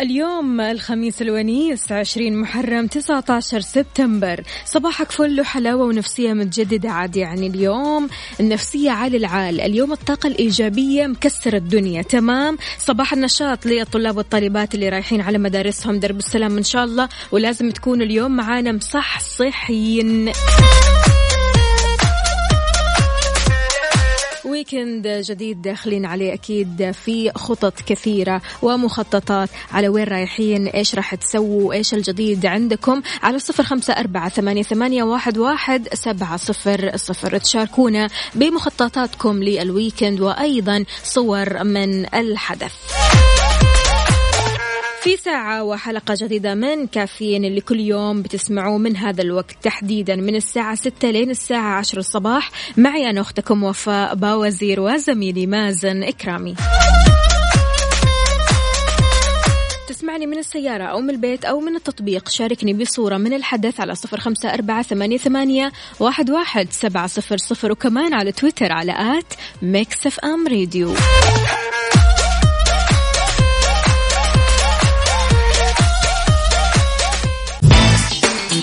اليوم الخميس الونيس 20 محرم 19 سبتمبر. صباحك فل وحلاوة ونفسية متجددة عاد يعني اليوم. النفسية عالي العال. اليوم الطاقة الإيجابية مكسر الدنيا. تمام؟ صباح النشاط للطلاب والطالبات اللي رايحين على مدارسهم. درب السلام إن شاء الله. ولازم تكون اليوم معانا مصحصحين. ويكند جديد داخلين عليه أكيد في خطط كثيرة ومخططات على وين رايحين إيش راح تسووا إيش الجديد عندكم؟ على صفر خمسة أربعة ثمانية, ثمانية واحد, واحد سبعة صفر صفر. تشاركونا بمخططاتكم لل weekend وأيضا صور من الحدث. في ساعة وحلقة جديدة من كافيين اللي كل يوم بتسمعوه من هذا الوقت تحديدا من الساعة ستة لين الساعة عشر الصباح. معي أنا أختكم وفاء باوزير وزميلي مازن إكرامي. تسمعني من السيارة أو من البيت أو من التطبيق. شاركني بصورة من الحدث على صفر خمسة أربعة ثمانية, ثمانية واحد, واحد سبعة صفر صفر وكمان على تويتر على at Mix FM Radio.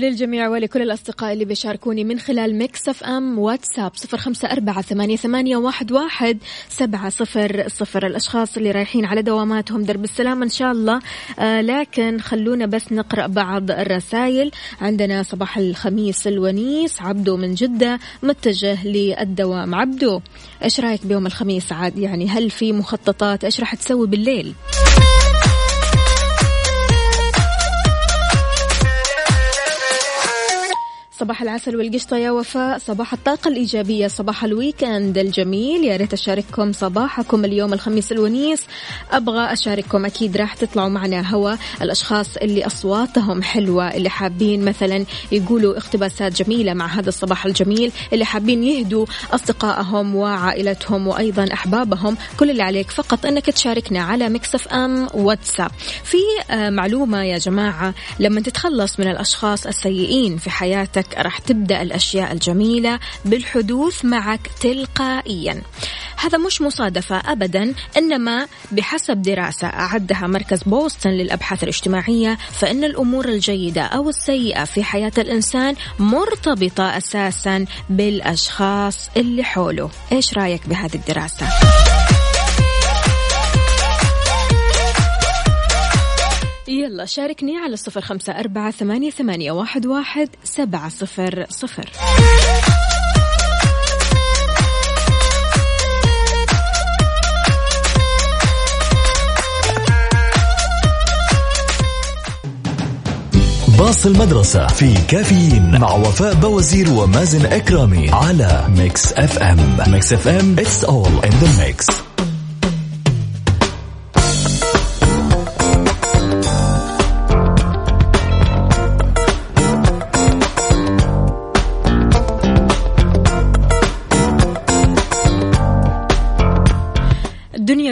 للجميع ولكل الأصدقاء اللي بيشاركوني من خلال Mix FM واتساب صفر خمسة أربعة ثمانية, ثمانية واحد, واحد سبعة صفر صفر. الأشخاص اللي رايحين على دواماتهم درب السلام إن شاء الله. آه لكن خلونا بس نقرأ بعض الرسائل. عندنا صباح الخميس الونيس عبدو من جدة متجه للدوام. عبدو إيش رأيك بيوم الخميس عاد؟ يعني هل في مخططات؟ إيش راح تسوي بالليل؟ صباح العسل والقشطة يا وفاء. صباح الطاقة الإيجابية. صباح ال weekend الجميل. يا ريت أشارككم صباحكم اليوم الخميس الونيس. أبغى أشارككم أكيد راح تطلعوا معنا هوا. الأشخاص اللي أصواتهم حلوة اللي حابين مثلا يقولوا اقتباسات جميلة مع هذا الصباح الجميل اللي حابين يهدوا أصدقائهم وعائلتهم وأيضا أحبابهم. كل اللي عليك فقط أنك تشاركنا على Mix FM واتساب. في آه، معلومة يا جماعة. لما تتخلص من الأشخاص السيئين في حياتك راح تبدأ الأشياء الجميلة بالحدوث معك تلقائيا. هذا مش مصادفة أبدا إنما بحسب دراسة أعدها مركز بوسطن للأبحاث الاجتماعية فإن الأمور الجيدة أو السيئة في حياة الإنسان مرتبطة أساسا بالأشخاص اللي حوله. إيش رأيك بهذه الدراسة؟ يلا شاركني على صفر خمسة أربعة ثمانية, ثمانية واحد, واحد سبعة صفر صفر. باص المدرسة في كافيين مع وفاء بوازير ومازن إكرامي على Mix FM. Mix FM it's all in the mix.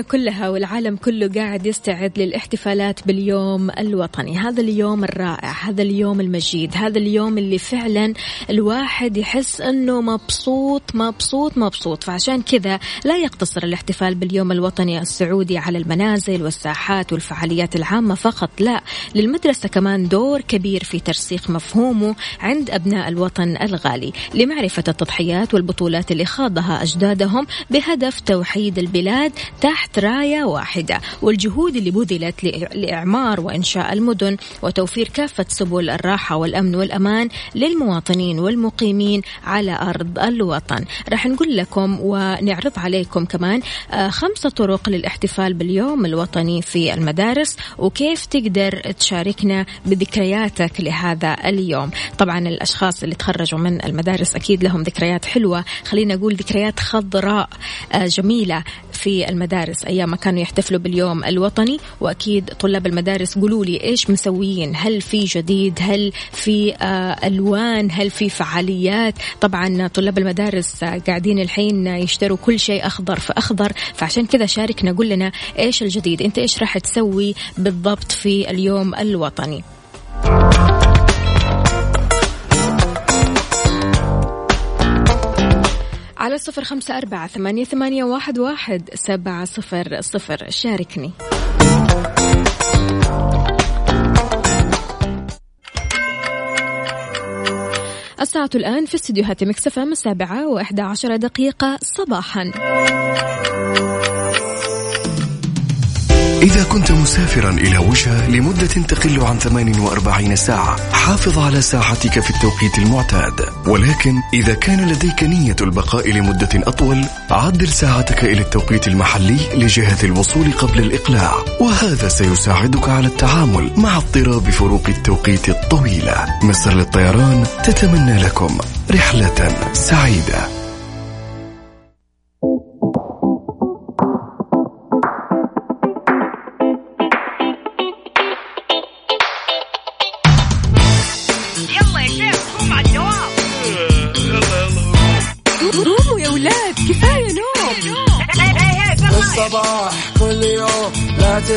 كلها والعالم كله قاعد يستعد للاحتفالات باليوم الوطني. هذا اليوم الرائع هذا اليوم المجيد هذا اليوم اللي فعلا الواحد يحس أنه مبسوط مبسوط مبسوط. فعشان كذا لا يقتصر الاحتفال باليوم الوطني السعودي على المنازل والساحات والفعاليات العامة فقط لا. للمدرسة كمان دور كبير في ترسيخ مفهومه عند أبناء الوطن الغالي. لمعرفة التضحيات والبطولات اللي خاضها أجدادهم بهدف توحيد البلاد تحت راية واحدة والجهود اللي بذلت لإعمار وإنشاء المدن وتوفير كافة سبل الراحة والأمن والأمان للمواطنين والمقيمين على أرض الوطن. راح نقول لكم ونعرض عليكم كمان آه، خمسة طرق للاحتفال باليوم الوطني في المدارس وكيف تقدر تشاركنا بذكرياتك لهذا اليوم. طبعا الأشخاص اللي تخرجوا من المدارس أكيد لهم ذكريات حلوة. خلينا نقول ذكريات خضراء آه، جميلة. في المدارس أيام ما كانوا يحتفلوا باليوم الوطني وأكيد طلاب المدارس قولوا لي إيش مسويين؟ هل في جديد؟ هل في آه، ألوان؟ هل في فعاليات؟ طبعا طلاب المدارس قاعدين الحين يشتروا كل شيء أخضر فأخضر فعشان كذا شاركنا قول لنا إيش الجديد؟ أنت إيش راح تسوي بالضبط في اليوم الوطني؟ صفر خمسة أربعة ثمانية, ثمانية واحد, واحد سبعة صفر صفر. شاركني. الساعة الآن في استديوهات مكسفة السابعة وإحدى عشر دقيقة صباحا. إذا كنت مسافرا إلى وجهة لمدة تقل عن 48 ساعة حافظ على ساعتك في التوقيت المعتاد. ولكن إذا كان لديك نية البقاء لمدة أطول عدل ساعتك إلى التوقيت المحلي لجهة الوصول قبل الإقلاع. وهذا سيساعدك على التعامل مع اضطراب فروق التوقيت الطويلة. مصر للطيران تتمنى لكم رحلة سعيدة.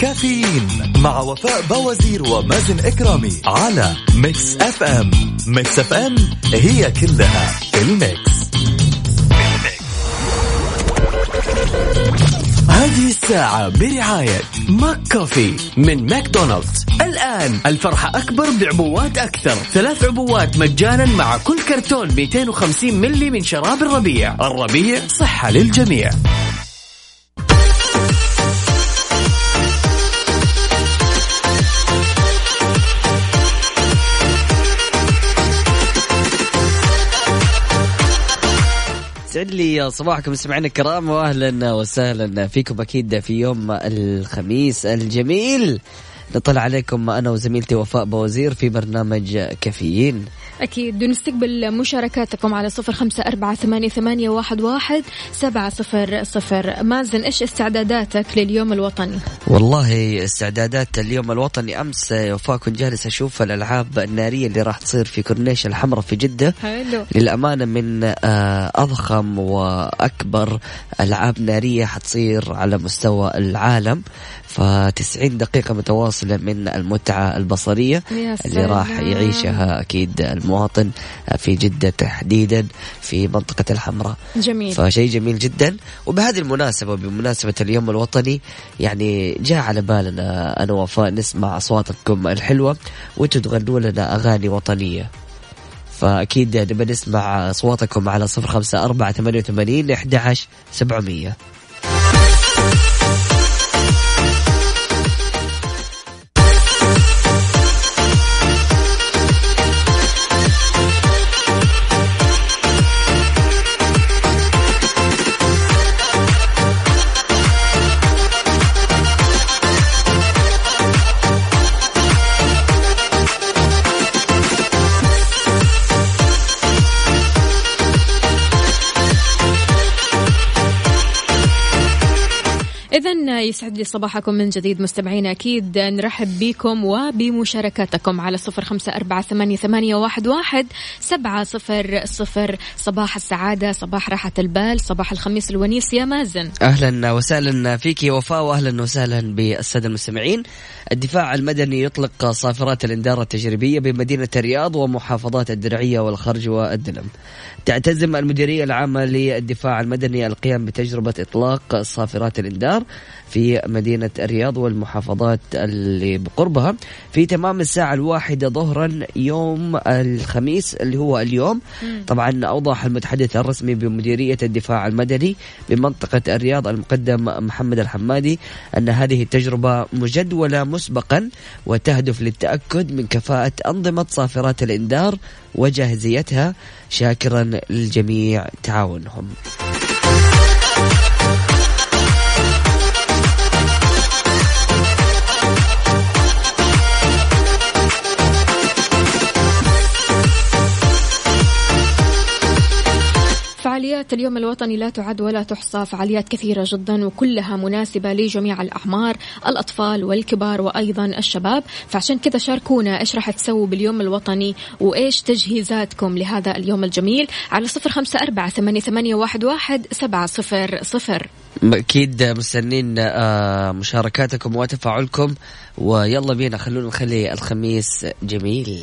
كافيين مع وفاء بوازير ومازن إكرامي على Mix FM. Mix FM هي كلها ال mix. هذه الساعة برعاية McCafé من ماكدونالدز. الآن الفرحة أكبر بعبوات أكثر. ثلاث عبوات مجانا مع كل كرتون 250 ملي من شراب الربيع. الربيع صحة للجميع. يسعد لي صباحكم مستمعينا الكرام واهلا وسهلا فيكم أكيد في يوم الخميس الجميل. نطلع عليكم أنا وزميلتي وفاء بوزير في برنامج كافيين. أكيد. ونستقبل مشاركاتكم على صفر خمسة أربعة ثمانية, ثمانية واحد, واحد سبعة صفر صفر. مازن إيش استعداداتك لليوم الوطني؟ والله استعدادات اليوم الوطني أمس وفاء كنت جالس أشوف الألعاب النارية اللي راح تصير في كورنيش الحمراء في جدة. حلو. للأمانة من آه، أضخم وأكبر ألعاب نارية حتصير على مستوى العالم. فتسعين دقيقة متواصلة من المتعة البصرية اللي راح يعيشها أكيد المواطن في جدة تحديدا في منطقة الحمراء. جميل. فشيء جميل جدا. وبهذه المناسبة بمناسبة اليوم الوطني يعني جاء على بالنا أنا وفاء نسمع أصواتكم الحلوة وأنتم تغنوا لنا أغاني وطنية. فأكيد نبى نسمع أصواتكم على صفر خمسة أربعة ثمانية وثمانين أحد سبعمية. إذا يسعد لي صباحكم من جديد مستمعينا أكيد نرحب بكم وبمشاركاتكم على صفر خمسة أربعة ثمانية, واحد, سبعة صفر صفر. صباح السعادة صباح راحة البال صباح الخميس الونيس. يا مازن. أهلا وسهلا فيك وفاء وأهلا وسهلا بالسادة المستمعين. الدفاع المدني يطلق صافرات الإنذار التجريبية بمدينة الرياض ومحافظات الدرعية والخرج والدلم. تعتزم المديرية العامة للدفاع المدني القيام بتجربة إطلاق صافرات الإنذار في مدينة الرياض والمحافظات اللي بقربها. في تمام الساعة الواحدة ظهرا يوم الخميس اللي هو اليوم. طبعا أوضح المتحدث الرسمي بمديرية الدفاع المدني بمنطقة الرياض المقدم محمد الحمادي أن هذه التجربة مجدولة مسبقا وتهدف للتأكد من كفاءة أنظمة صافرات الإنذار وجاهزيتها شاكرا للجميع تعاونهم. فعاليات اليوم الوطني لا تعد ولا تحصى فعاليات كثيرة جدا وكلها مناسبة لجميع الأعمار الأطفال والكبار وأيضا الشباب. فعشان كذا شاركونا إيش راح تسووا باليوم الوطني وإيش تجهيزاتكم لهذا اليوم الجميل على صفر خمسة أربعة ثمانية, واحد سبعة صفر صفر. أكيد مستنين آه، مشاركاتكم وتفاعلكم ويلا بينا خلونا نخلي الخميس جميل.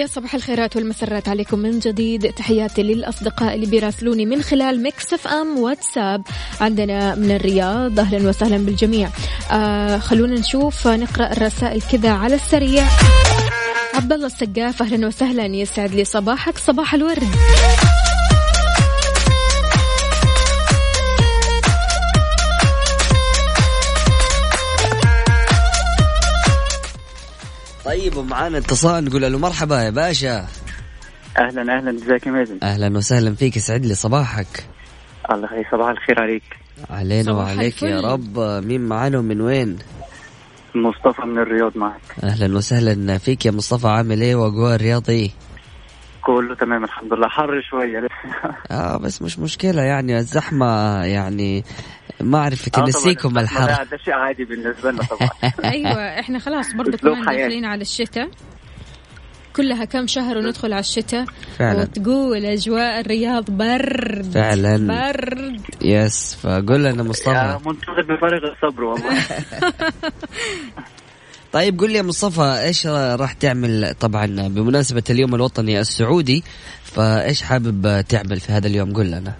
ويا صباح الخيرات والمسرات عليكم من جديد. تحياتي للأصدقاء اللي بيراسلوني من خلال Mix FM واتساب. عندنا من الرياض أهلا وسهلا بالجميع. آه خلونا نشوف نقرأ الرسائل كذا على السريع. عبد الله السقاف أهلا وسهلا. يسعد لي صباحك. صباح الورد. طيب ومعانا اتصال نقول له مرحبا يا باشا. أهلا أهلا ازيك يا مازن. أهلا وسهلا فيك يسعد لي صباحك. الله يخليك صباح الخير عليك. علينا وعليك يا. رب. مين معانا ومن وين؟ مصطفى من الرياض معك. أهلا وسهلا فيك يا مصطفى عامل إيه؟ وأجواء الرياض إيه كله تمام الحمد لله. حر شوية. آه بس مش مشكلة يعني الزحمة يعني ما أعرف آه تنسيكم الزحمة الحر. ده, ده شيء عادي بالنسبة لنا طبعا. أيوه إحنا خلاص برضو أسلوب كمان. داخلين على الشتاء. كلها كم شهر وندخل على الشتاء. فعلا. وتقول أجواء الرياض برد فعلا. برد. يس فقول لنا مصطفى. منتظر بفارغ الصبر والله. طيب قول لي يا مصطفى إيش راح تعمل طبعا بمناسبة اليوم الوطني السعودي؟ فإيش حابب تعمل في هذا اليوم؟ قول لنا.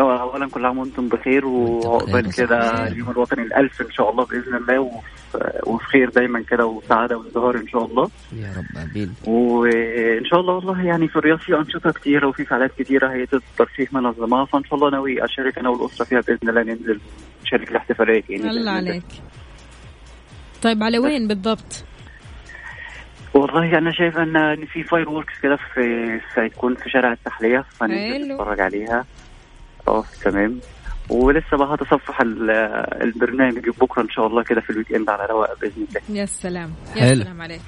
اولا كل عام وأنتم بخير وعقبال كده. اليوم الوطني الألف إن شاء الله بإذن الله وف- وفي خير دايما كده وسعادة وازدهار إن شاء الله. يا رب آمين. وإن شاء الله والله يعني في الرياض في أنشطة كتيرة وفي فعاليات كتيرة هيئة الترفيه منظمها فإن شاء الله ناوي أشارك أنا والأسرة فيها بإذن الله ننزل نشارك الاحتفالات يعني الله. عليك. طيب على وين بالضبط؟ والله أنا شايف أن في fireworks كده في هيكون في شارع التحلية فننزل. نتفرج عليها آه تمام ولسه بقى هتصفح ال- البرنامج بكرة إن شاء الله كده في ال weekend على رواق بإذن الله يا سلام يا. سلام عليك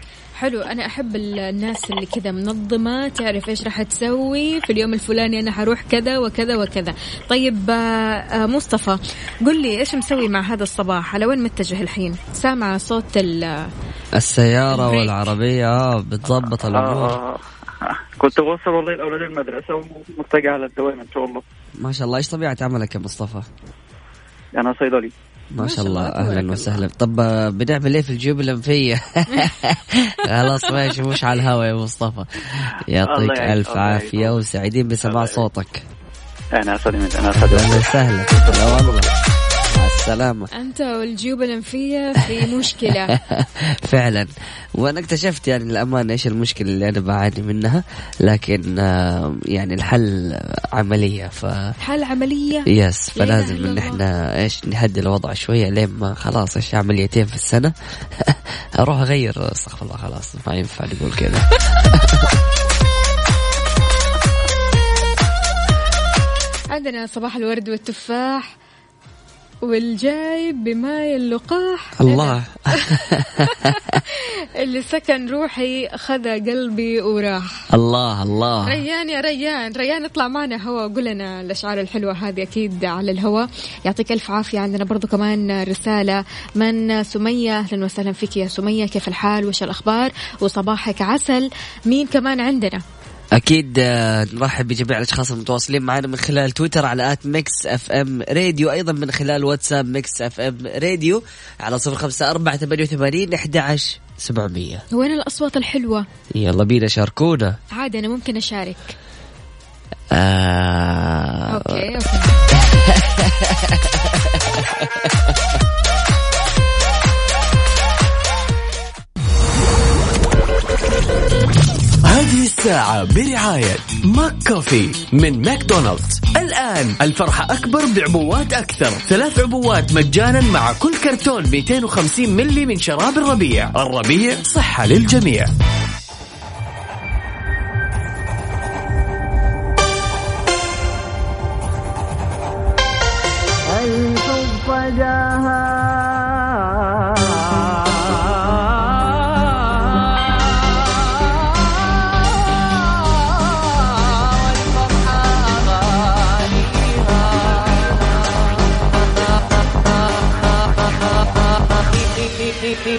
حلو. أنا أحب ال- الناس اللي كذا منظمة تعرف إيش راح تسوي في اليوم الفلاني أنا حروح كذا وكذا وكذا. طيب آه، آه، مصطفى قل لي إيش مسوي مع هذا الصباح؟ على وين متجه الحين؟ سامع صوت ال السيارة البريك. والعربية. آه بتظبط الأمور. آه كنت بوصل والله الاولاد المدرسة ومتجه على الدوام إن شاء الله. ما شاء الله. إيش طبيعة عملك يا مصطفى؟ أنا صيدلي. ما شاء الله. أهلا. وسهلا. طب آه، بنعمل إيه في الجيوب الانفيه خلاص ماشي. مش على الهوا يا مصطفى. يعطيك ألف عافية. وسعيدين بسماع. صوتك. أنا أسعد أنا أسعد أهلا وسهلا. لا والله السلامة. أنت والجيوب الأنفية في مشكلة. فعلا. وأنا اكتشفت يعني الامانه إيش المشكلة اللي أنا بعاني منها لكن يعني الحل عملية ف حل عملية؟ يس فلازم الله. إحنا إيش نهدي الوضع شوية لين ما خلاص إيش عمليتين في السنة. أروح أغير استغفر الله خلاص ما ينفع نقول كذا عندنا صباح الورد والتفاح. والجايب بماي اللقاح. الله. اللي سكن روحي خذ قلبي وراح. الله الله. ريان يا ريان. ريان اطلع معنا هوا قول لنا الأشعار الحلوة هذه أكيد على الهوا. يعطيك ألف عافية. عندنا برضو كمان رسالة من سمية. أهلا وسهلا فيك يا سمية. كيف الحال؟ وش الأخبار؟ وصباحك عسل. مين كمان عندنا؟ أكيد آه، نرحب بجميع الأشخاص المتواصلين معنا من خلال تويتر على at Mix FM Radio أيضا من خلال واتساب Mix FM Radio على صفر خمسة أربعة ثمانية وثمانين أحد عشر سبعمية. وين الأصوات الحلوة؟ يلا بينا شاركونا. عادي أنا ممكن أشارك. آه. okay okay. هذه الساعة برعاية McCafé من ماكدونالدز. الآن الفرحة أكبر بعبوات أكثر. ثلاث عبوات مجانا مع كل كرتون 250 ملي من شراب الربيع. الربيع صحة للجميع.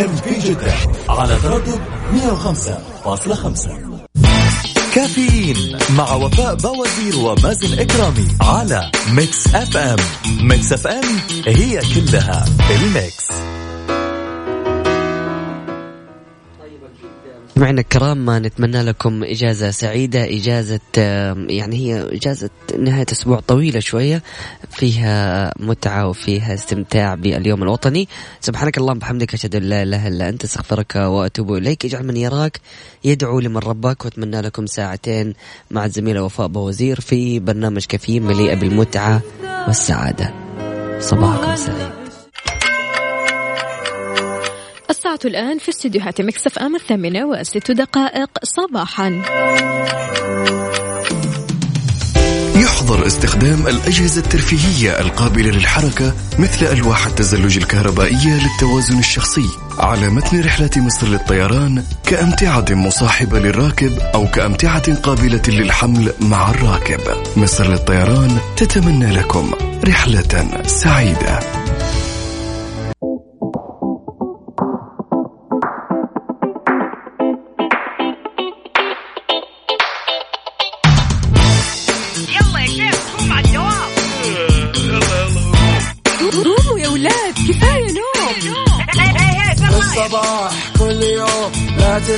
FM في جدة على تردد 105.5 كافيين مع وفاء بوازير ومازن إكرامي على Mix FM. Mix FM هي كلها ال mix. مستمعينا الكرام نتمنى لكم إجازة سعيدة إجازة يعني هي إجازة نهاية أسبوع طويلة شوية فيها متعة وفيها استمتاع باليوم الوطني. سبحانك اللهم بحمدك أشهد أن لا إله إلا أنت أستغفرك وأتوب إليك. اجعل من يراك يدعو لمن رباك وأتمنى لكم ساعتين مع الزميلة وفاء بوازير في برنامج كافيين مليئة بالمتعة والسعادة. صباحكم سعيد الساعة الآن في استديوهات Mix FM الثامنة وست دقائق صباحا. يحظر استخدام الأجهزة الترفيهية القابلة للحركة مثل ألواح التزلج الكهربائية للتوازن الشخصي على متن رحلة مصر للطيران كأمتعة مصاحبة للراكب أو كأمتعة قابلة للحمل مع الراكب. مصر للطيران تتمنى لكم رحلة سعيدة.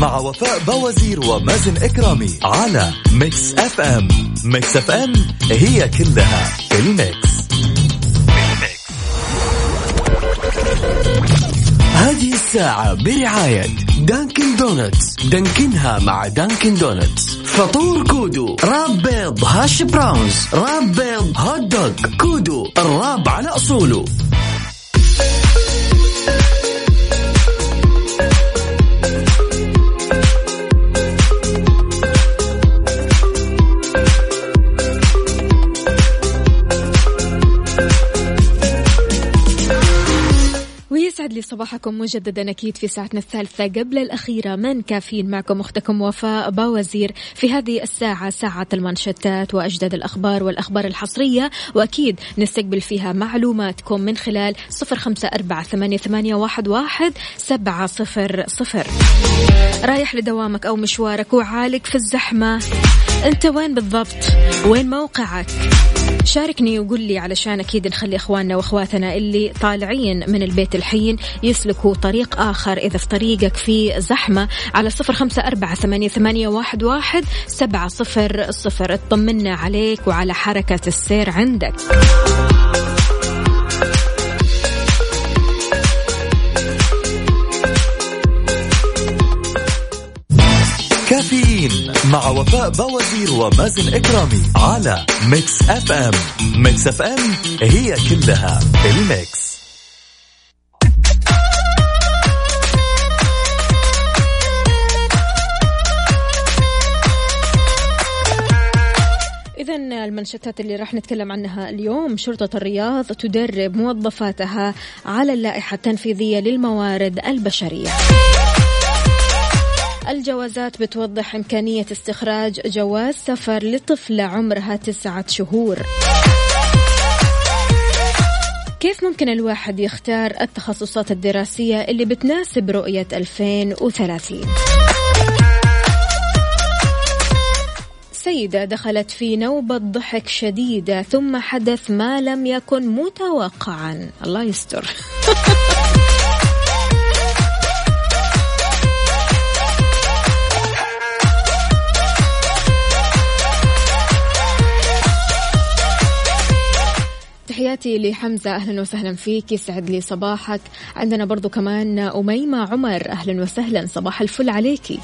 مع وفاء بوازير ومازن إكرامي على Mix FM Mix FM هي كلها في ال mix. هذه الساعة برعاية Dunkin' Donuts دانكنها مع Dunkin' Donuts فطور كودو wrap بيض hash browns wrap بيض hot dog كودو ال wrap على أصوله. صباحكم مجددا أكيد في ساعتنا الثالثة قبل الأخيرة. من كافيين معكم أختكم وفاء باوزير في هذه الساعة ساعة المانشتات واجدد الأخبار والأخبار الحصرية. وأكيد نستقبل فيها معلوماتكم من خلال صفر أربعة ثمانية, ثمانية واحد, سبعة صفر صفر. رايح لدوامك أو مشوارك وعالق في الزحمة. أنت وين بالضبط؟ وين موقعك؟ شاركني وقول لي علشان أكيد نخلي إخواننا وأخواتنا اللي طالعين من البيت الحين يسلكوا طريق آخر. إذا في طريقك في زحمة على صفر خمسة أربعة ثمانية, ثمانية واحد, واحد سبعة صفر صفر. اطمنا عليك وعلى حركة السير عندك. كافيين مع وفاء بوازير ومازن إكرامي على Mix FM. Mix FM هي كلها ال mix. إذا المانشيتات اللي راح نتكلم عنها اليوم شرطة الرياض تدرب موظفاتها على اللائحة التنفيذية للموارد البشرية. الجوازات بتوضح إمكانية استخراج جواز سفر لطفلة عمرها تسعة شهور. كيف ممكن الواحد يختار التخصصات الدراسية اللي بتناسب رؤية 2030؟ سيدة دخلت في نوبة ضحك شديدة ثم حدث ما لم يكن متوقعا. الله يستر. تحياتي لحمزة أهلا وسهلا فيك يسعد لي صباحك. عندنا برضو كمان أميمة عمر أهلا وسهلا صباح الفل عليكي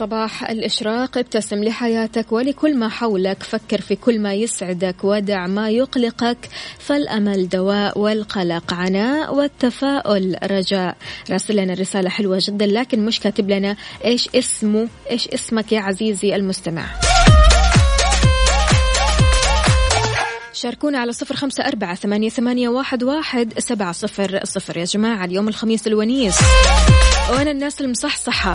صباح الإشراق ابتسم لحياتك ولكل ما حولك. فكر في كل ما يسعدك ودع ما يقلقك. فالأمل دواء والقلق عناء والتفاؤل رجاء. راسل لنا رسالة حلوة جدا لكن مش كاتب لنا إيش اسمه إيش اسمك يا عزيزي المستمع. شاركونا على صفر خمسة أربعة ثمانية, ثمانية واحد, واحد سبعة صفر صفر. يا جماعة اليوم الخميس الونيس. وأنا الناس المصحصحة.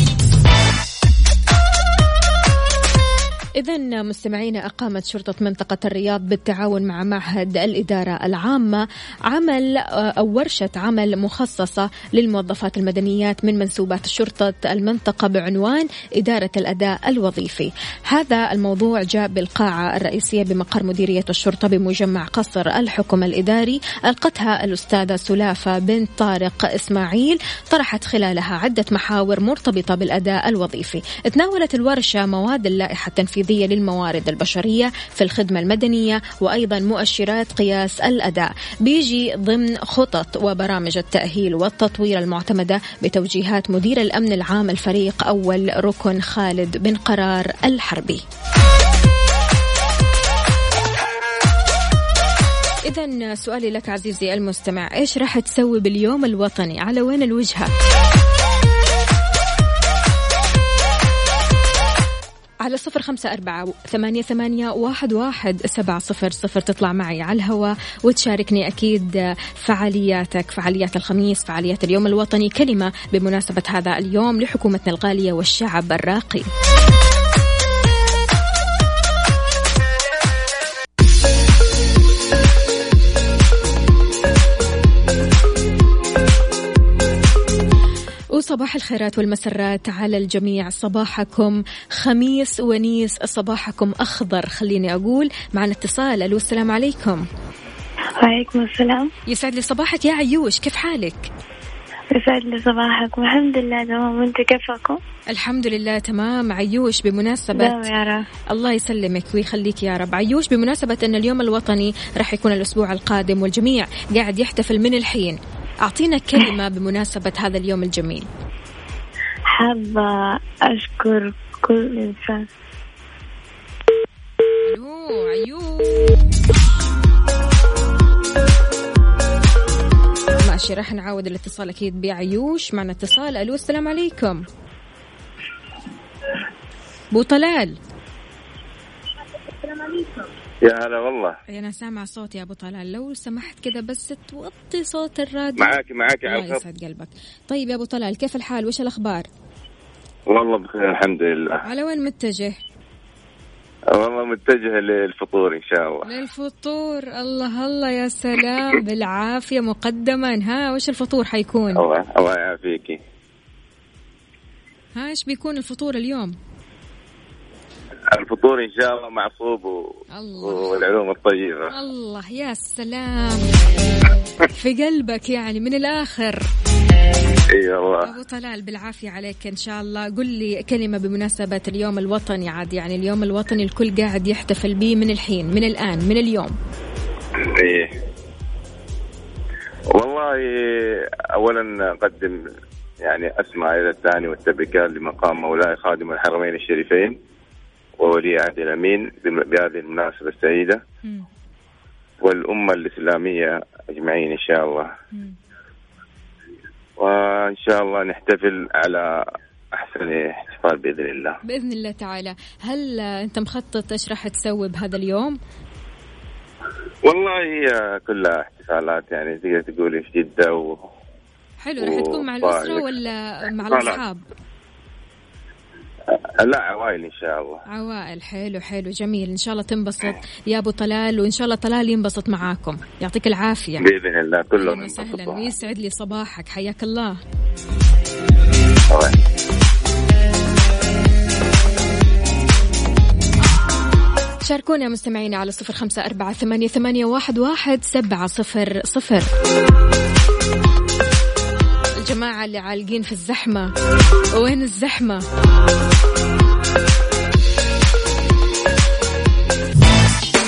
إذا مستمعينا أقامت شرطة منطقة الرياض بالتعاون مع معهد الإدارة العامة عمل أو ورشة عمل مخصصة للموظفات المدنيات من منسوبات شرطة المنطقة بعنوان إدارة الأداء الوظيفي. هذا الموضوع جاء بالقاعة الرئيسية بمقر مديرية الشرطة بمجمع قصر الحكم الإداري ألقتها الأستاذة سلافة بنت طارق إسماعيل طرحت خلالها عدة محاور مرتبطة بالأداء الوظيفي. تناولت الورشة مواد اللائحة التنفيذية التنفيذية للموارد البشرية في الخدمة المدنية وأيضا مؤشرات قياس الأداء. بيجي ضمن خطط وبرامج التأهيل والتطوير المعتمدة بتوجيهات مدير الأمن العام الفريق أول ركن خالد بن قرار الحربي. إذا سؤالي لك عزيزي المستمع إيش راح تسوي باليوم الوطني؟ على وين الوجهة؟ على صفر خمسة أربعة ثمانية, ثمانية واحد, واحد سبعة صفر صفر. تطلع معي على الهواء وتشاركني أكيد فعالياتك فعاليات الخميس فعاليات اليوم الوطني. كلمة بمناسبة هذا اليوم لحكومتنا الغالية والشعب الراقي. صباح الخيرات والمسرات على الجميع. صباحكم خميس ونيس صباحكم أخضر. خليني أقول معنا اتصال ألو السلام عليكم. وعليكم السلام. يسعد لي صباحك يا عيوش. كيف حالك؟ يسعد لي صباحكم. الحمد لله تمام. وأنت كيفكم؟ الحمد لله تمام. عيوش بمناسبة يا رب. الله يسلمك ويخليك يا رب. عيوش بمناسبة أن اليوم الوطني راح يكون الأسبوع القادم والجميع قاعد يحتفل من الحين. أعطينا كلمة بمناسبة هذا اليوم الجميل. حابة أشكر كل إنسان. ماشي راح نعاود الاتصال أكيد بعيوش. معنا اتصال. ألو السلام عليكم. بو طلال. يا هلا والله. أنا سامع صوت يا أبو طلال. لو سمحت كذا بس توطي صوت الراديو. معاك معاك على الخط. يسعد قلبك. طيب يا أبو طلال كيف الحال؟ وش الأخبار؟ والله بخير الحمد لله. على وين متجه؟ والله متجه للفطور إن شاء الله. للفطور. الله الله يا سلام. بالعافية مقدما. ها وش الفطور حيكون؟ الله الله يعافيكي ها إيش بيكون الفطور اليوم؟ الفطور إن شاء الله معصوب و... والعلوم الطيبة. الله يا سلام. في قلبك يعني من الآخر. إي والله. أبو طلال بالعافية عليك إن شاء الله. قل لي كلمة بمناسبة اليوم الوطني عاد يعني اليوم الوطني الكل قاعد يحتفل به من الحين من الآن من اليوم. إيه والله اولا أقدم يعني اسمع إلى الثاني والتبريكات لمقام مولاي خادم الحرمين الشريفين. وولي عهد الأمين بم- بهذه المناسبة السعيدة مم. والأمة الإسلامية أجمعين إن شاء الله مم. وإن شاء الله نحتفل على أحسن احتفال بإذن الله بإذن الله تعالى هل أنت مخطط إيش راح تسوي بهذا اليوم والله هي كلها احتفالات يعني تقدر تقولي في جدة و... حلو راح تكون مع. الأسرة ولا مع طالع. لا عوائل إن شاء الله. عوائل حلو حلو جميل. إن شاء الله تنبسط يا أبو طلال وإن شاء الله طلال ينبسط معاكم. يعطيك العافية. بإذن الله كلهم وسهلا. ويسعد لي صباحك. حياك الله. الله. شاركونا مستمعينا على صفر خمسة أربعة ثمانية, ثمانية واحد, واحد سبعة صفر صفر. الجماعة اللي عالقين في الزحمة. وين الزحمة؟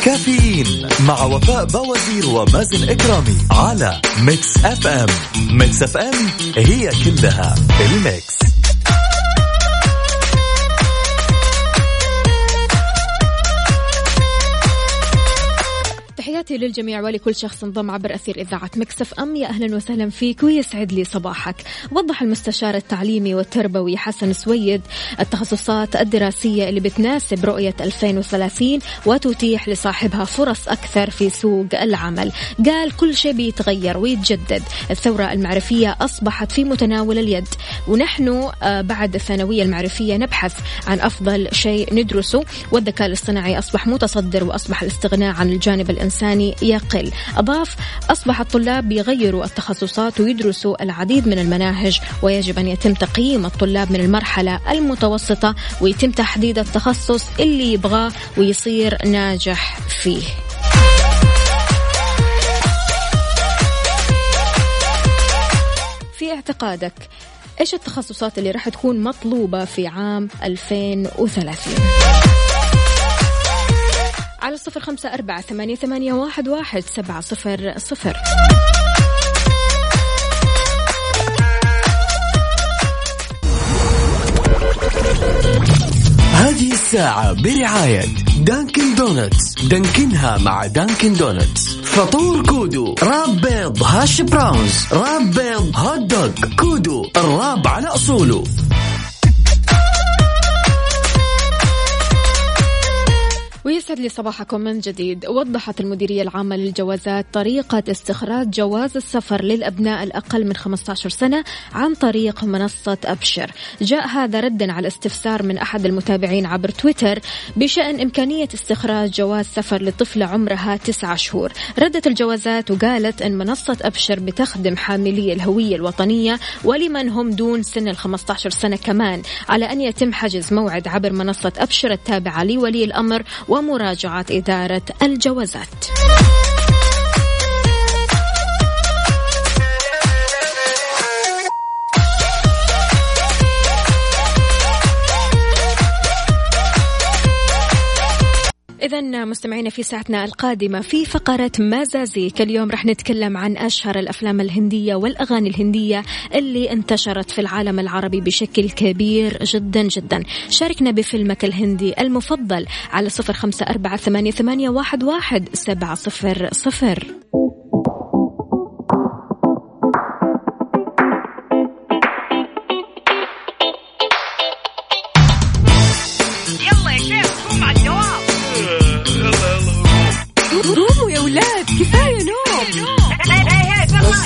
كافيين مع وفاء بوازير ومازن إكرامي على Mix FM Mix FM هي كلها ال mix. تحياتي للجميع ولكل شخص انضم عبر أثير إذاعة Mix FM. يا أهلا وسهلا فيك ويسعد لي صباحك. وضح المستشار التعليمي والتربوي حسن سويد التخصصات الدراسية اللي بتناسب رؤية 2030 وتتيح لصاحبها فرص أكثر في سوق العمل. قال كل شيء بيتغير ويتجدد. الثورة المعرفية أصبحت في متناول اليد. ونحن آه، بعد الثانوية المعرفية نبحث عن أفضل شيء ندرسه. والذكاء الاصطناعي أصبح متصدر وأصبح الاستغناء عن الجانب الإنساني. يقل. أضاف أصبح الطلاب يغيروا التخصصات ويدرسوا العديد من المناهج ويجب أن يتم تقييم الطلاب من المرحلة المتوسطة ويتم تحديد التخصص اللي يبغاه ويصير ناجح فيه. في اعتقادك إيش التخصصات اللي راح تكون مطلوبة في عام 2030 على صفر خمسة أربعة ثمانية, ثمانية واحد, واحد سبعة صفر صفر. هذه الساعة برعاية Dunkin' Donuts. دانكنها مع Dunkin' Donuts. فطور كودو wrap بيض hash browns wrap بيض hot dog كودو ال wrap على أصوله. ويسعد لي صباحكم من جديد. وضحت المديرية العامة للجوازات طريقة استخراج جواز السفر للأبناء الأقل من 15 سنة عن طريق منصة أبشر. جاء هذا ردا على استفسار من أحد المتابعين عبر تويتر بشأن إمكانية استخراج جواز سفر لطفلة عمرها 9 شهور. ردت الجوازات وقالت أن منصة أبشر بتخدم حاملي الهوية الوطنية ولمن هم دون سن ال 15 سنة كمان على أن يتم حجز موعد عبر منصة أبشر التابعة لولي الأمر ومراجعة إدارة الجوازات. إذا مستمعينا في ساعتنا القادمة في فقرة مازازيك اليوم رح نتكلم عن أشهر الأفلام الهندية والأغاني الهندية اللي انتشرت في العالم العربي بشكل كبير جدا جدا. شاركنا بفيلمك الهندي المفضل على صفر خمسة أربعة ثمانية, واحد سبعة صفر صفر.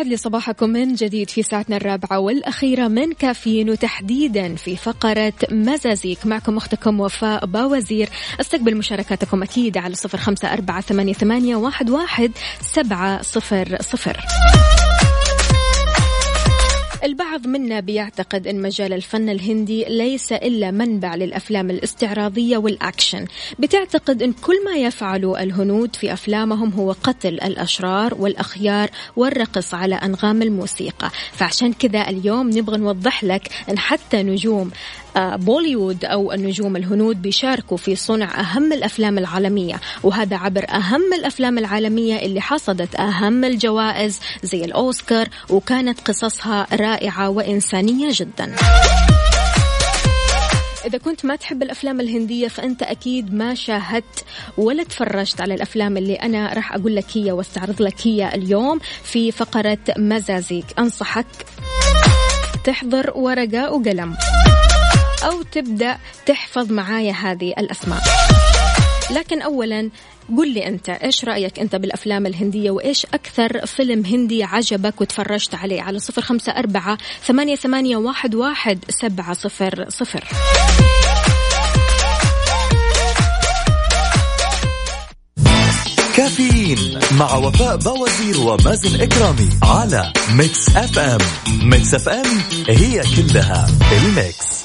ويسعد لي صباحكم من جديد في ساعتنا الرابعة والأخيرة من كافيين وتحديدا في فقرة مزازيك. معكم أختكم وفاء باوزير. أستقبل مشاركاتكم أكيد على صفر خمسة أربعة ثمانية, ثمانية واحد, واحد سبعة صفر صفر. البعض منا بيعتقد أن مجال الفن الهندي ليس إلا منبع للأفلام الاستعراضية والأكشن. بتعتقد أن كل ما يفعله الهنود في أفلامهم هو قتل الأشرار والأخيار والرقص على أنغام الموسيقى. فعشان كذا اليوم نبغى نوضح لك أن حتى نجوم بوليوود أو النجوم الهنود بيشاركوا في صنع أهم الأفلام العالمية وهذا عبر أهم الأفلام العالمية اللي حصدت أهم الجوائز زي الأوسكار وكانت قصصها رائعة وإنسانية جدا. إذا كنت ما تحب الأفلام الهندية فأنت أكيد ما شاهدت ولا تفرجت على الأفلام اللي أنا راح أقول لك هي وأستعرض لك هي اليوم في فقرة مزازيك. أنصحك تحضر ورقة وقلم. أو تبدأ تحفظ معايا هذه الأسماء. لكن أولا قل لي أنت إيش رأيك أنت بالأفلام الهندية؟ وإيش أكثر فيلم هندي عجبك وتفرجت عليه؟ على صفر خمسة أربعة ثمانية, ثمانية واحد, واحد سبعة صفر صفر. كافيين مع وفاء بوازير ومازن إكرامي على Mix FM. Mix FM هي كلها ال mix.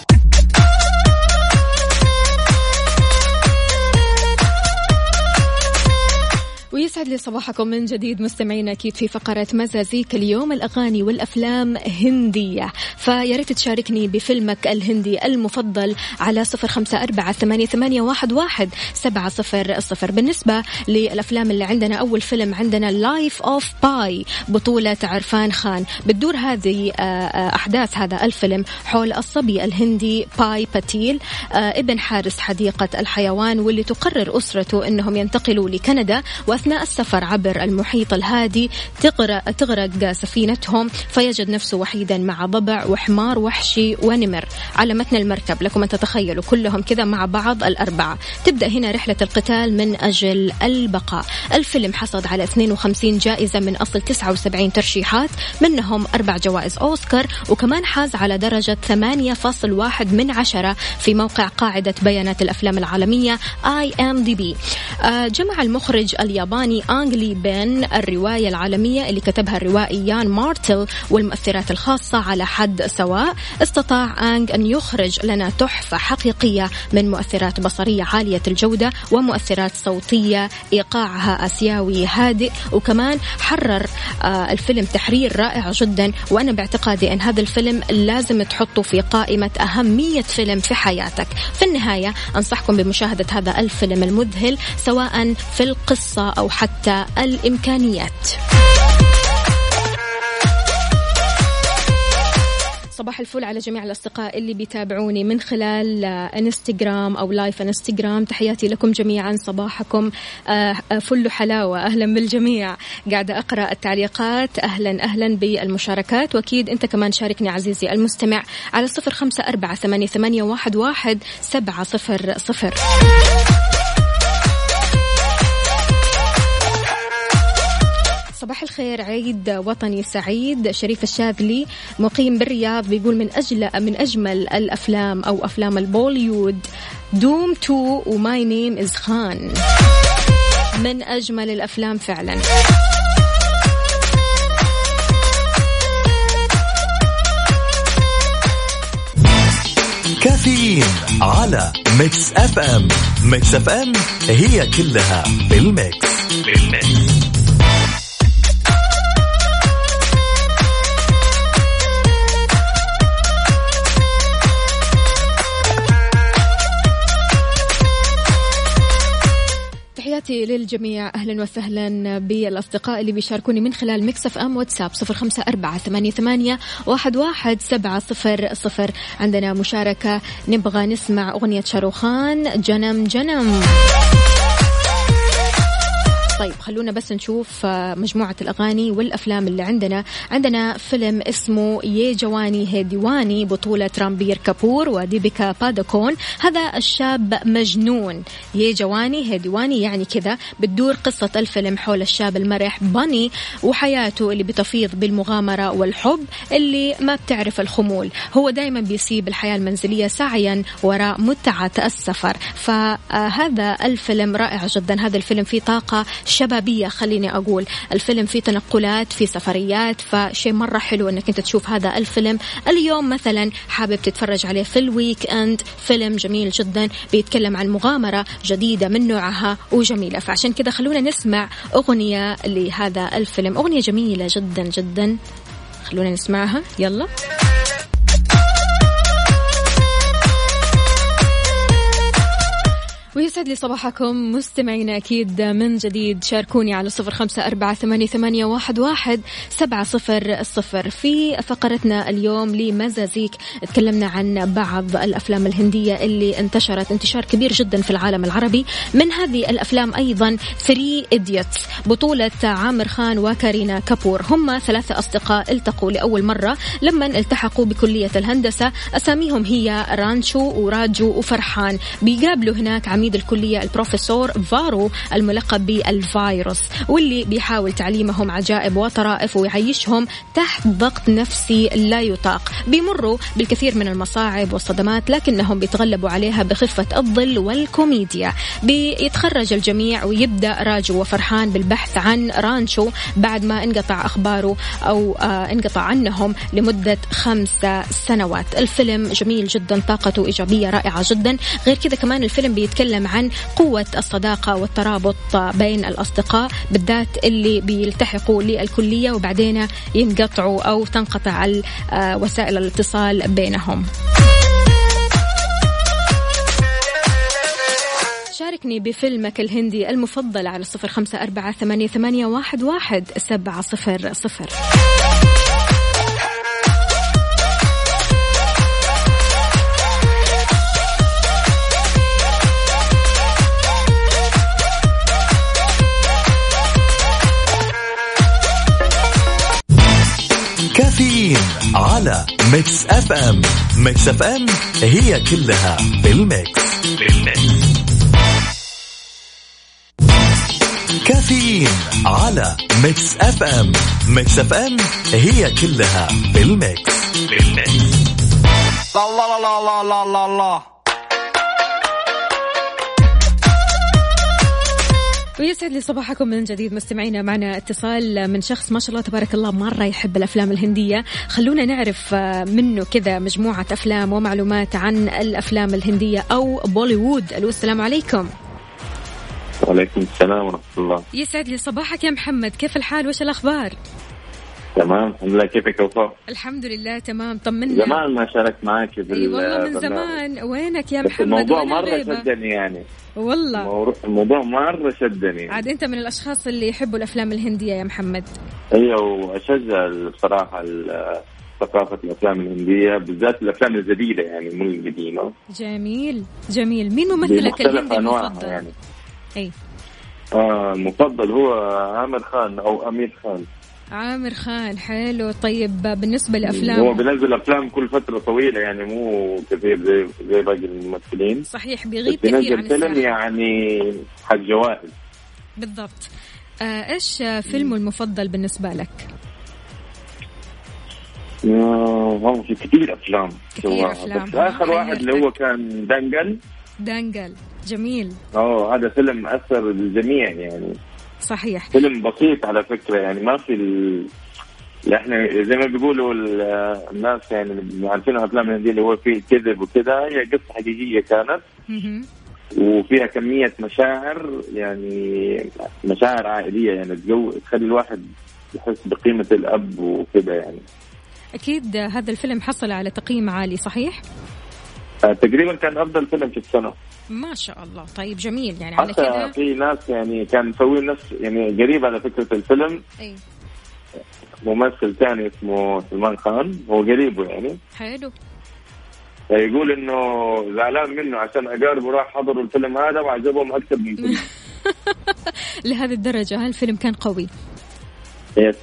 ويسعد لي صباحكم من جديد مستمعينا أكيد في فقرة مزازيك اليوم الأغاني والأفلام هندية. فيا ريت تشاركني بفيلمك الهندي المفضل على صفر خمسة أربعة ثمانية, ثمانية واحد, واحد سبعة صفر صفر. بالنسبة للأفلام اللي عندنا أول فيلم عندنا Life of Pi بطولة عرفان خان. بتدور هذه آه، آه، أحداث هذا الفيلم حول الصبي الهندي باي باتيل آه، ابن حارس حديقة الحيوان واللي تقرر أسرته إنهم ينتقلوا لكندا السفر عبر المحيط الهادي تغرق, تغرق سفينتهم فيجد نفسه وحيدا مع ضبع وحمار وحشي ونمر. على متن المركب لكم أن تتخيلوا كلهم كذا مع بعض الأربعة. تبدأ هنا رحلة القتال من أجل البقاء. الفيلم حصد على 52 جائزة من أصل 79 ترشيحات منهم أربع جوائز أوسكار وكمان حاز على درجة 8.1 من عشرة في موقع قاعدة بيانات الأفلام العالمية دي بي جمع المخرج الياباني أنجلي بين الرواية العالمية اللي كتبها الروائي يان مارتل والمؤثرات الخاصة على حد سواء. استطاع أنج أن يخرج لنا تحفة حقيقية من مؤثرات بصرية عالية الجودة ومؤثرات صوتية إيقاعها آسيوي هادئ. وكمان حرر آه، الفيلم تحرير رائع جدا. وأنا باعتقادي أن هذا الفيلم لازم تحطه في قائمة أهم 100 فيلم في حياتك. في النهاية أنصحكم بمشاهدة هذا الفيلم المذهل سواء في القصة أو حتى الإمكانيات. صباح الفل على جميع الأصدقاء اللي بيتابعوني من خلال إنستغرام أو لايف إنستغرام. تحياتي لكم جميعا صباحكم آه، فل حلاوة أهلا بالجميع. قاعدة أقرأ التعليقات. أهلا أهلا بالمشاركات. وأكيد أنت كمان شاركني عزيزي المستمع على صفر خمسة أربعة ثمانية واحد سبعة صفر صفر. الخير عيد وطني سعيد. شريف الشاذلي مقيم بالرياض بيقول من أجل من أجمل الأفلام أو أفلام البوليود Dhoom two و My Name Is Khan. من أجمل الأفلام فعلا. كافيين على Mix FM. Mix FM هي كلها بال mix بال mix تحياتي للجميع أهلا وسهلا بالأصدقاء اللي بيشاركوني من خلال Mix FM WhatsApp صفر خمسة أربعة ثمانية, ثمانية واحد, واحد سبعة صفر صفر. عندنا مشاركة نبغى نسمع أغنية شاروخان جنم جنم. طيب خلونا بس نشوف آه، مجموعة الأغاني والأفلام اللي عندنا. عندنا فيلم اسمه يي جواني هي ديواني بطولة رامبير كابور وديبيكا بادكون هذا الشاب مجنون. يي جواني هي ديواني يعني كذا. بتدور قصة الفيلم حول الشاب المرح باني وحياته اللي بتفيض بالمغامرة والحب اللي ما بتعرف الخمول. هو دائما بيسيب الحياة المنزلية سعيا وراء متعة السفر. فهذا الفيلم رائع جدا. هذا الفيلم فيه طاقة شبابية. خليني أقول الفيلم فيه تنقلات في سفريات فشيء مرة حلو أنك أنت تشوف هذا الفيلم. اليوم مثلا حابب تتفرج عليه في الويك أند. فيلم جميل جدا بيتكلم عن مغامرة جديدة من نوعها وجميلة. فعشان كذا خلونا نسمع أغنية لهذا الفيلم. أغنية جميلة جدا جدا. خلونا نسمعها. يلا. ويسعد لي صباحكم مستمعينا أكيد من جديد شاركوني على صفر خمسة أربعة ثمانية, واحد, سبعة صفر الصفر في فقرتنا اليوم لمزازيك تكلمنا عن بعض الأفلام الهندية اللي انتشرت انتشار كبير جدا في العالم العربي. من هذه الأفلام أيضا Three Idiots بطولة عامر خان وكارينا كابور. هم ثلاثة أصدقاء التقوا لأول مرة لما التحقوا بكلية الهندسة. أساميهم هي رانشو وراجو وفرحان. بيقابلوا هناك عميد عميد الكلية البروفيسور فارو الملقب بالفيروس واللي بيحاول تعليمهم عجائب وطرائف ويعيشهم تحت ضغط نفسي لا يطاق. بيمروا بالكثير من المصاعب والصدمات لكنهم بيتغلبوا عليها بخفة الظل والكوميديا. بيتخرج الجميع ويبدأ راجو وفرحان بالبحث عن رانشو بعد ما انقطع أخباره أو آه انقطع عنهم لمدة خمس سنوات. الفيلم جميل جدا طاقته إيجابية رائعة جدا. غير كذا كمان الفيلم بيتكلم نتكلم عن قوة الصداقة والترابط بين الأصدقاء بالذات اللي بيلتحقوا للكلية وبعدين ينقطعوا أو تنقطع آه، وسائل الاتصال بينهم. شاركني بفيلمك الهندي المفضل على صفر خمسة أربعة ثمانية, واحد سبعة صفر صفر. على Mix FM Mix FM هي كلها بال mix كافيين على Mix FM Mix FM هي كلها بال mix بال mix الله الله الله الله الله ويسعد لي صباحكم من جديد. مستمعينا معنا اتصال من شخص ما شاء الله تبارك الله مرة يحب الأفلام الهندية. خلونا نعرف آه، منه كذا مجموعة أفلام ومعلومات عن الأفلام الهندية أو بوليوود. ألو السلام عليكم. وعليكم السلام ورحمة الله. يسعد لي صباحك يا محمد. كيف الحال؟ وش الأخبار؟ تمام؟ الحمد لله كيفك وفاء؟ الحمد لله تمام. طمنا. زمان ما شاركت معك بال اي والله من. زمان. وينك يا محمد؟ الموضوع مرة الغيبة؟ شدني يعني. والله. الموضوع- مرة شدني. عاد أنت من الأشخاص اللي يحبوا الأفلام الهندية يا محمد. أيوه وأشجع بصراحة ثقافة الأفلام الهندية بالذات الأفلام الجديدة يعني مو القديمة. جميل جميل. مين ممثلك الهندي المفضل؟ يعني. أي. آه المفضل هو عامر خان أو أمير خان. عامر خان حلو. طيب بالنسبة هو لافلام بينزل افلام كل فترة طويلة يعني مو كثير زي زي باقي الممثلين. صحيح بيغيب كثير عن بينزل فيلم يعني حق جوائز. بالضبط. آه إيش فيلمه المفضل بالنسبة لك؟ آه، والله في كثير أفلام كثير. أفلام، بس؟ آخر واحد اللي هو كان دنجل دانجل. جميل. آه هذا فيلم أثر بالجميع يعني. صحيح. فيلم بسيط على فكرة يعني ما في ال... إحنا زي ما بيقولوا ال- الناس يعني عارفين الأفلام الهنديه اللي هو فيه كذب وكذا هي قصة حقيقية كانت. وفيها كمية مشاعر يعني مشاعر عائلية يعني تجو تخلي الواحد يحس بقيمة الأب وكذا يعني. أكيد هذا الفيلم حصل على تقييم عالي صحيح؟ تقريبا كان أفضل فيلم في السنة. ما شاء الله. طيب جميل. يعني على حتى كذا في ناس يعني كان مسوين نفس يعني قريب على فكرة الفيلم. إي. ممثل ثاني اسمه سلمان خان هو قريبه يعني. حلو. يقول إنه زعلان منه عشان أقاربه راح حضروا الفيلم هذا وعجبهم أكثر من فيلم. لهذه الدرجة هالفيلم كان قوي؟ يس.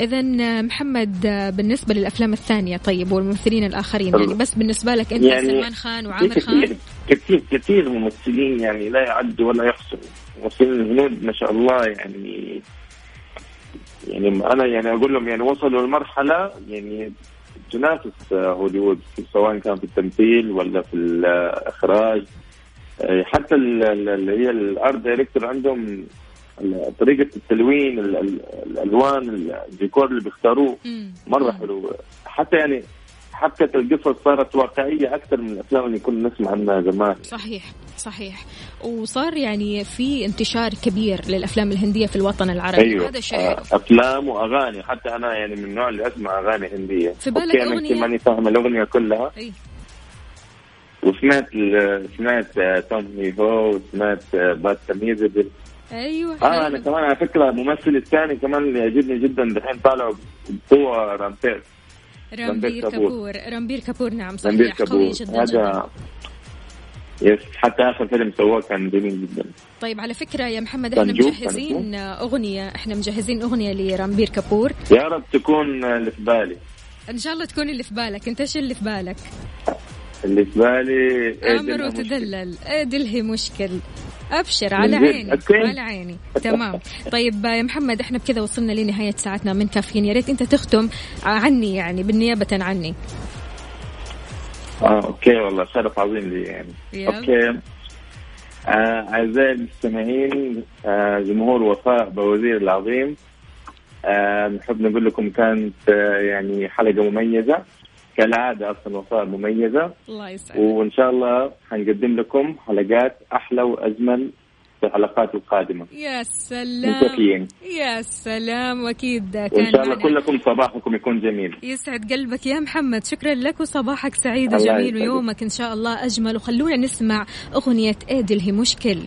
اذا محمد بالنسبة للأفلام الثانية طيب والممثلين الآخرين يعني بس بالنسبة لك أنت يعني سلمان خان وعامر خان؟ كثير كثير ممثلين يعني لا يعد ولا يحصى ممثلين الهنود ما شاء الله يعني يعني أنا يعني أقول لهم يعني وصلوا لمرحلة يعني تنافس هوليوود سواء كان في التمثيل ولا في الإخراج. آه، حتى ال- ال- اللي هي ال art director عندهم طريقة التلوين ال- ال- الألوان الديكور اللي بيختاروه. مرة حلو. حتى يعني حبكه القصص صارت واقعية أكثر من الأفلام اللي كنا نسمع عنها زمان. صحيح صحيح. وصار يعني في انتشار كبير للأفلام الهندية في الوطن العربي. أيوه. هذا شيء آه، حلو أفلام وأغاني. حتى أنا يعني من النوع اللي أسمع أغاني هندية. في بالك أنا أغنية؟ ماني فاهم الأغنية كلها. أي. وسمعت سمعت آه، तुम ही हो وسمعت آه، बदतमीज़ أيوه آه أنا. كمان على فكره الممثل الثاني كمان اللي يعجبني جدا دحين طالع بقوه رامبير رامبير كابور. رامبير كابور نعم رامبير صحيح قوي كابور هذا yes حتى اخر فيلم سواه كان جميل جدا طيب على فكرة يا محمد إحنا مجهزين أغنية إحنا مجهزين أغنية لرامبير كابور يا رب تكون آه، اللي في بالي إن شاء الله تكون اللي في بالك أنت إيش اللي في بالك اللي في بالي إيه مشكلة. وتدلل ऐ दिल है मुश्किल أبشر على؟ عيني okay. على عيني تمام طيب يا محمد إحنا بكذا وصلنا لنهاية ساعتنا من كافيين يا ريت أنت تختم عني يعني بالنيابة عني آه okay والله شرف عظيم لي يعني يلا. okay آه أعزائي المستمعين آه جمهور وفاء بوازير العظيم آه نحب نقول لكم كانت آه يعني حلقة مميزة كالعادة أصلا وفاء مميزة. الله يسعدك. وإن شاء الله حنقدم لكم حلقات أحلى واجمل في الحلقات القادمة. يا سلام. متفقين يا سلام. وأكيد وإن كان شاء الله كلكم صباحكم يكون جميل. يسعد قلبك يا محمد. شكرا لك وصباحك سعيد وجميل. ويومك إن شاء الله أجمل. وخلونا نسمع أغنية ايدل هي مشكل.